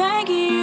thank you.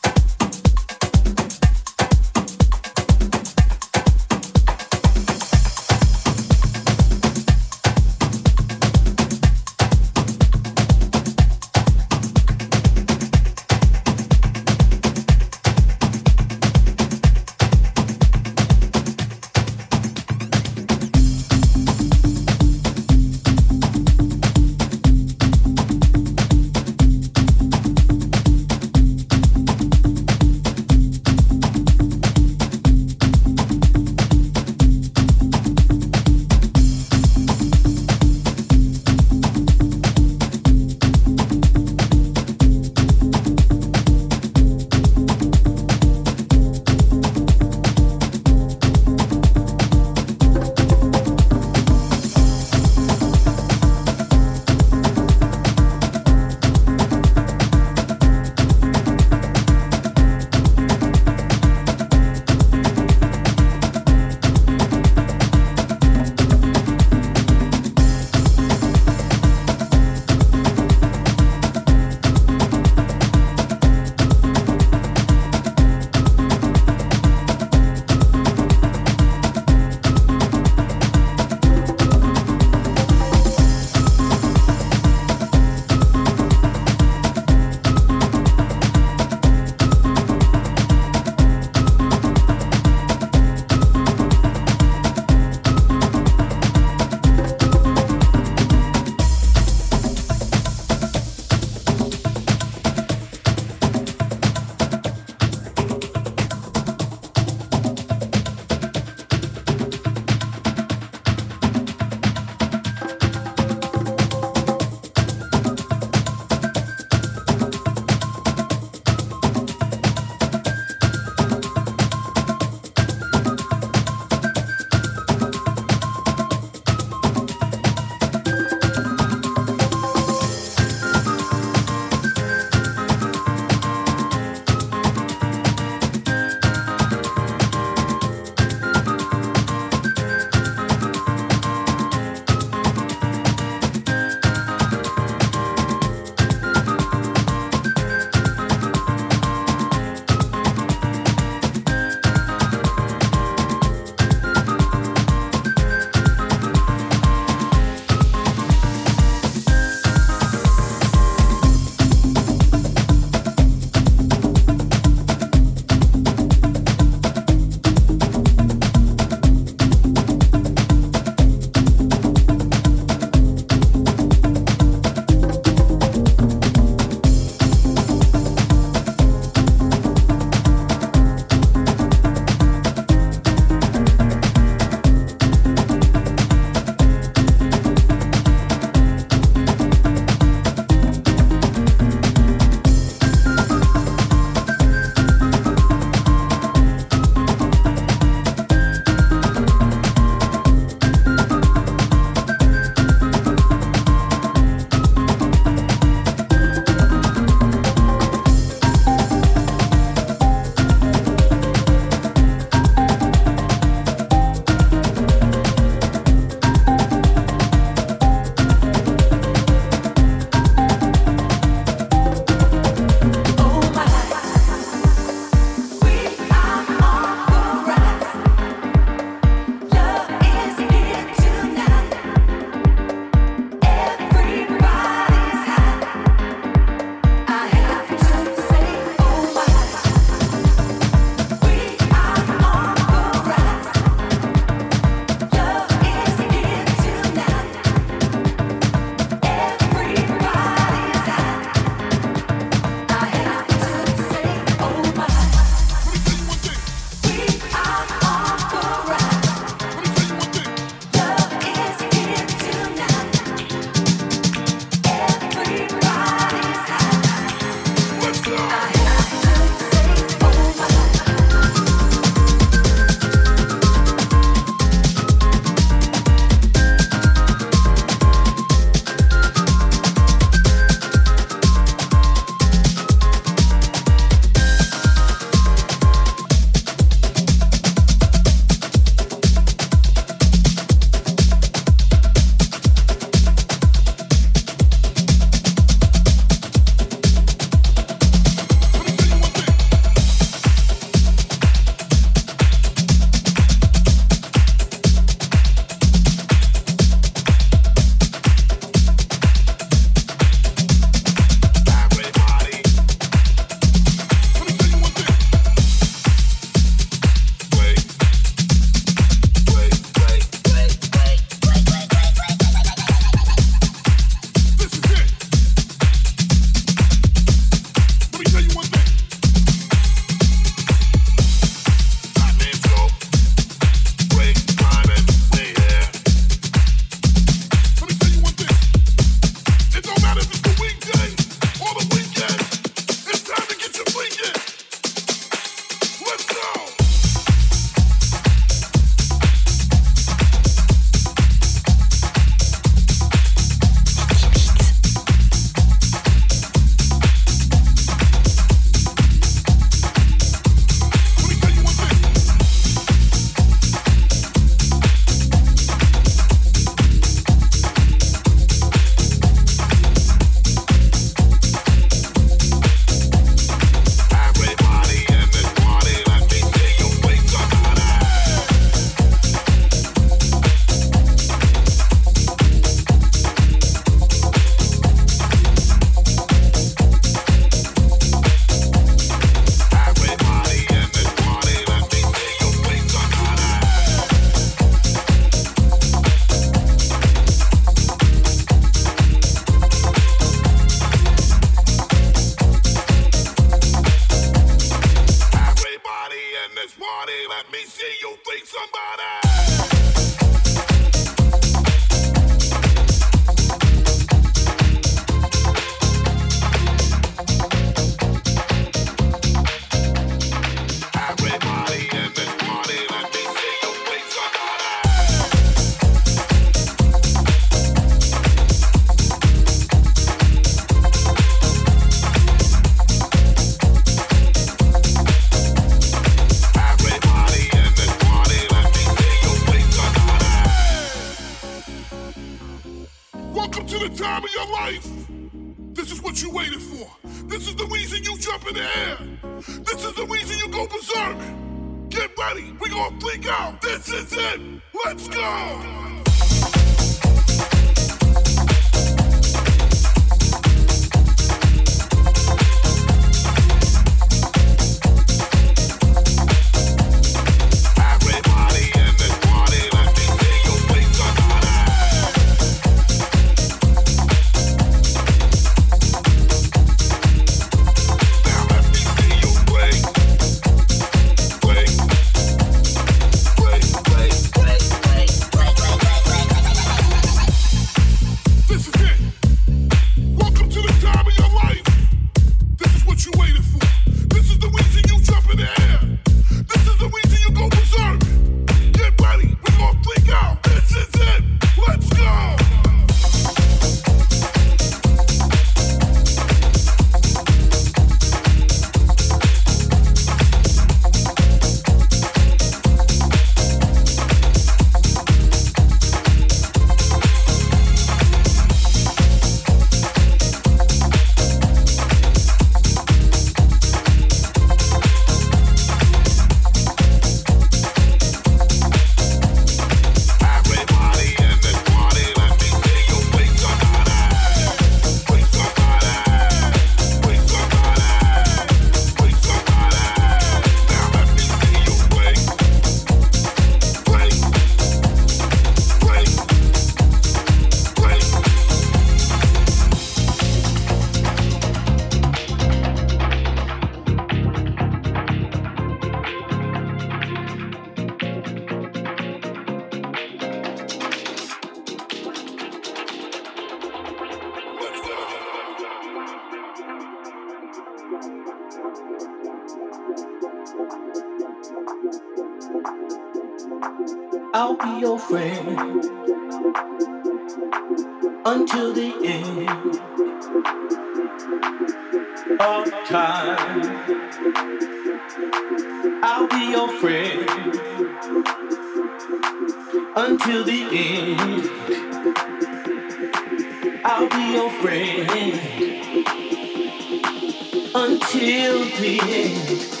Never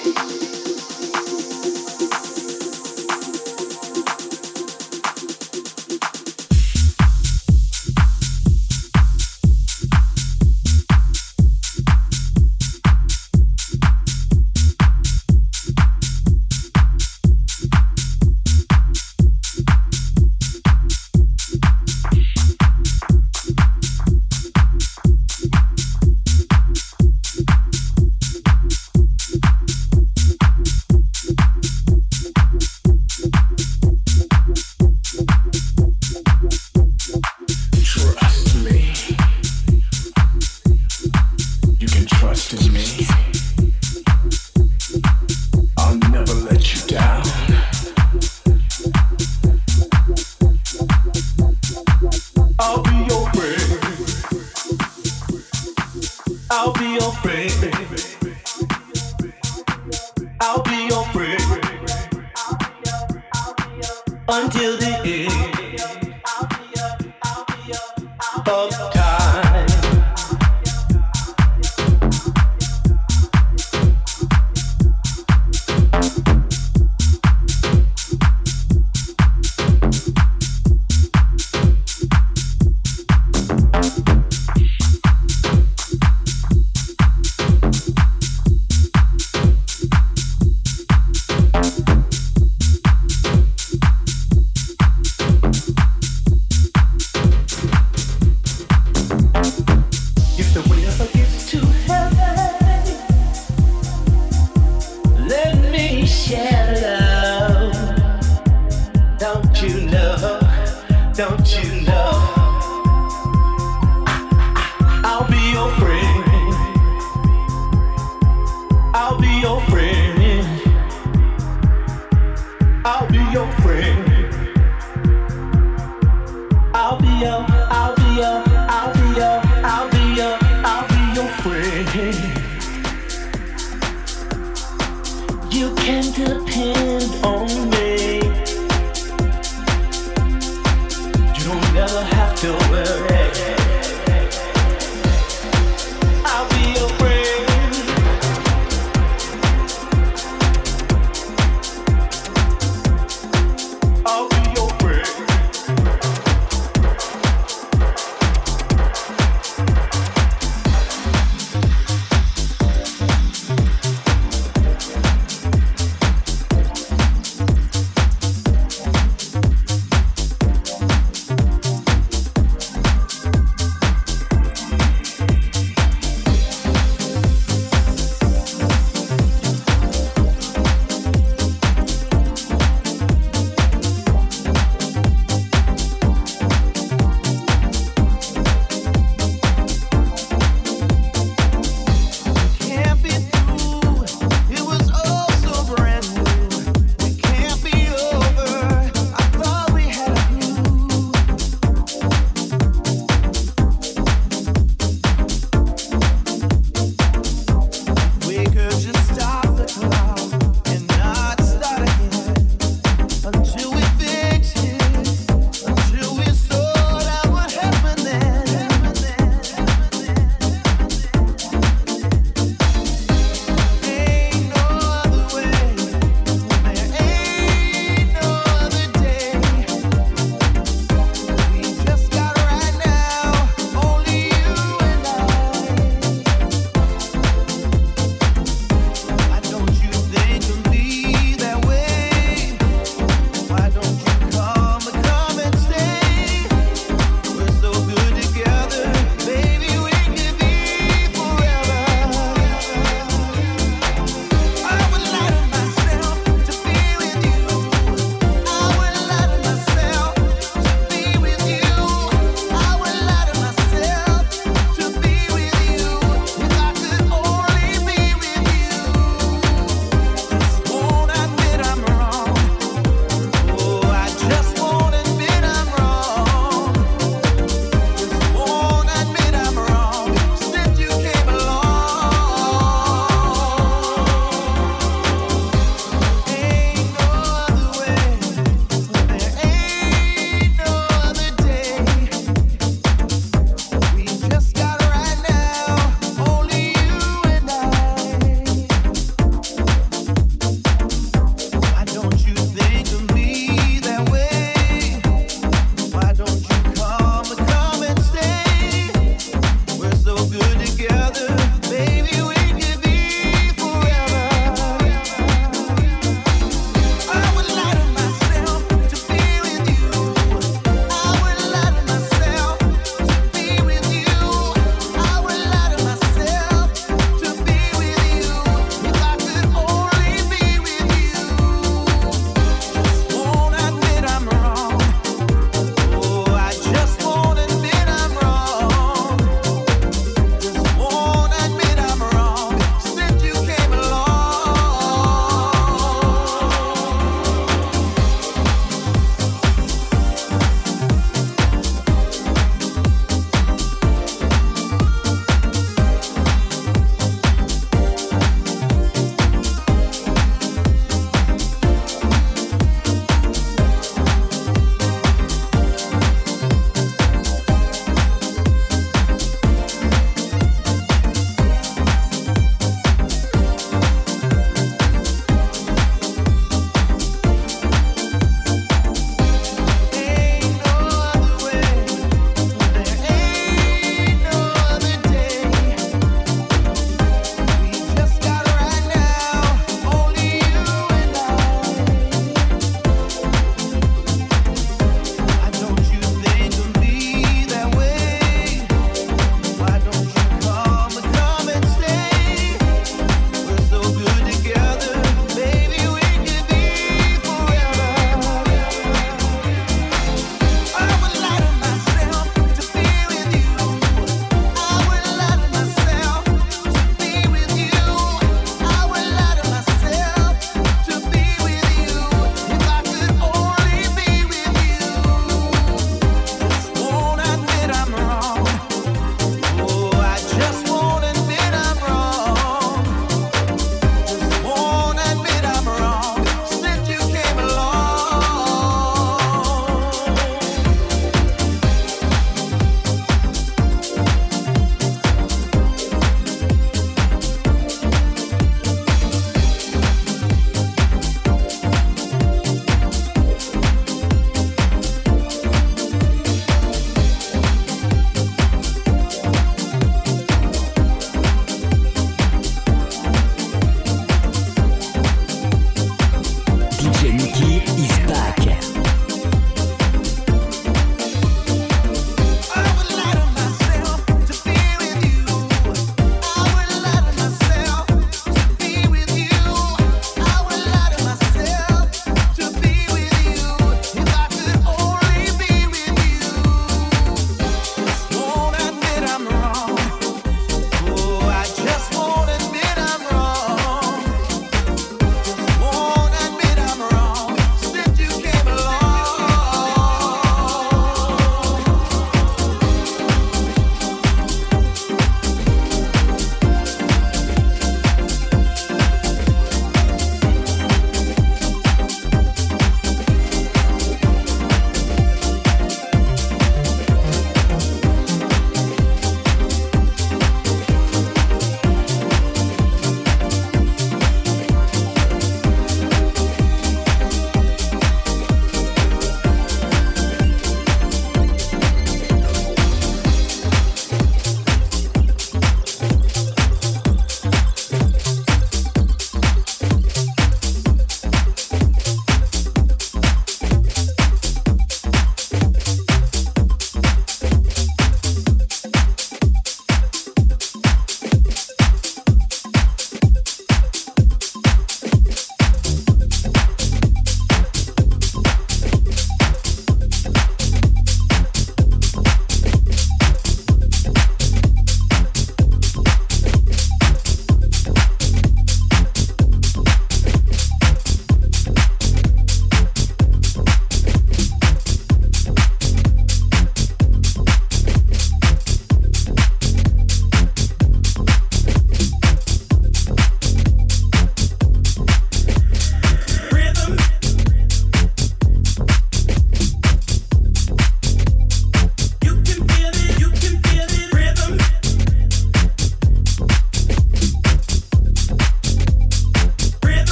have to